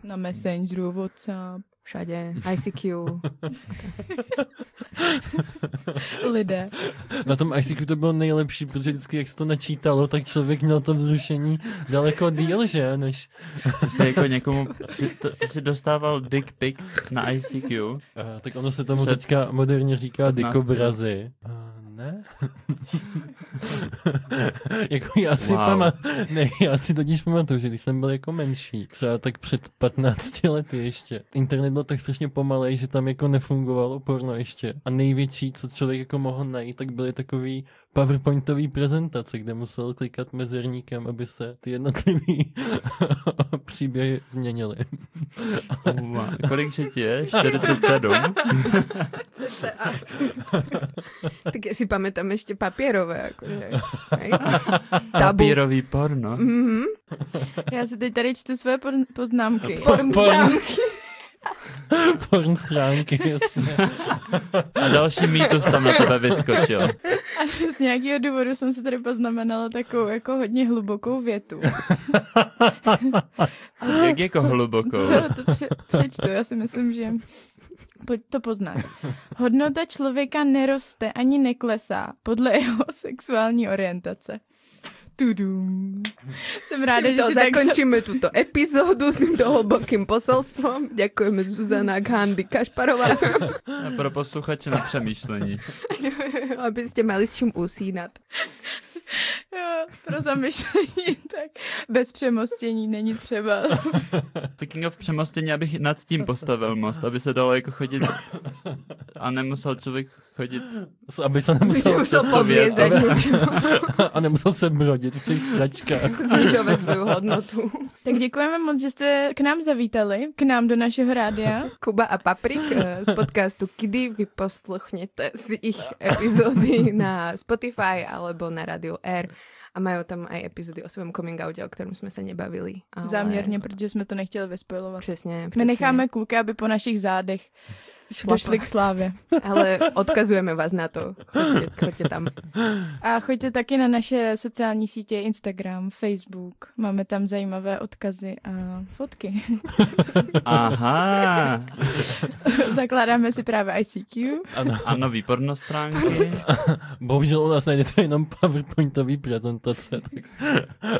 Na Messengeru, WhatsApp, všade. ICQ. lidé. na tom ICQ to bylo nejlepší, protože vždycky, jak se to načítalo, tak člověk měl to vzrušení daleko díl, že? Než... Ty jsi jako někomu, ty, to, ty jsi dostával dick pics na ICQ. Uh, tak ono se tomu Před teďka moderně říká 15 dikobrazy. Uh, ne? jako já si Wow. wow. ne, já si totiž pamatuju, že když jsem byl jako menší, třeba tak před 15 lety ještě, internet byl tak strašně pomalej, že tam jako nefungovalo porno ještě. A největší, co člověk jako mohl najít, tak byly takový PowerPointový prezentace, kde musel klikat mezerníkem, aby se ty jednotlivý příběhy změnily. Wow. Kolik že ti je? 47? CCA. tak ja si papierové, akože. Hej? Tabu. Papírový porno. Mhm. Já si teď tady čtu své poznámky. Porn, porn, stránky. porn stránky, jasně. A další mýtus tam na tebe vyskočil. A z nějakého důvodu jsem se tady poznamenala takovou jako hodně hlubokou větu. Jak jako hlubokou. Co to pře- přečtu, já si myslím, že po- to poznáš. Hodnota člověka neroste ani neklesá podle jeho sexuální orientace. Tudum. Jsem ráda, že si tak... zakončíme túto epizódu s týmto hlbokým posolstvom. Ďakujeme Zuzana Gandy Kašparová, A pro posluchače na přemýšlení. aby ste mali s čím usínat. Jo, pro zamyšlení, tak bez přemostění není třeba. Speaking of přemostění, abych nad tím postavil most, aby se dalo jako chodit a nemusel člověk chodit. Aby se nemusel, musel cestovět, podviezať aby- niečo. a nemusel se brodit v těch stračkách. Znižovať svoju hodnotu. Tak děkujeme moc, že jste k nám zavítali, k nám do našeho rádia. Kuba a Paprik eh, z podcastu Kdy vy posluchnete z ich epizódy na Spotify alebo na Radio R a majú tam aj epizódy o svojom coming oute, o ktorom sme sa nebavili. Ale... Záměrně, protože jsme to nechtěli vyspojovat. Přesně, přesně. Nenecháme kluky, aby po našich zádech. Došli k slávě. Ale odkazujeme vás na to. Choďte, choďte tam. A choďte taky na naše sociální sítě Instagram, Facebook. Máme tam zajímavé odkazy a fotky. Aha. Zakládáme si právě ICQ. Ano. A nový porno stránky. Bohužel u nás najdete jenom PowerPointový prezentace, tak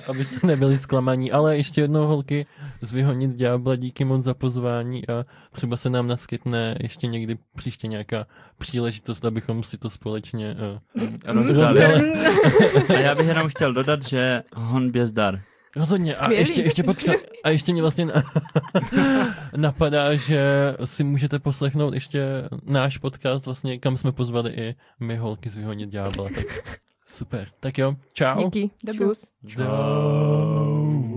abyste nebyli zklamaní. Ale ještě jednou holky zvyhonit ďábla, díky moc za pozvání a třeba se nám naskytne ještě někdy příště nějaká příležitost, abychom si to společně uh, Rozdali. rozdali. A já bych jenom chtěl dodat, že hon bězdar. Rozhodně. A ještě, ještě počkat. A ještě mě vlastně na, napadá, že si můžete poslechnout ještě náš podcast, vlastně, kam jsme pozvali i my holky z Vyhonit ďábla. Tak super. Tak jo, čau. Díky. Dobro. Čus. Čau.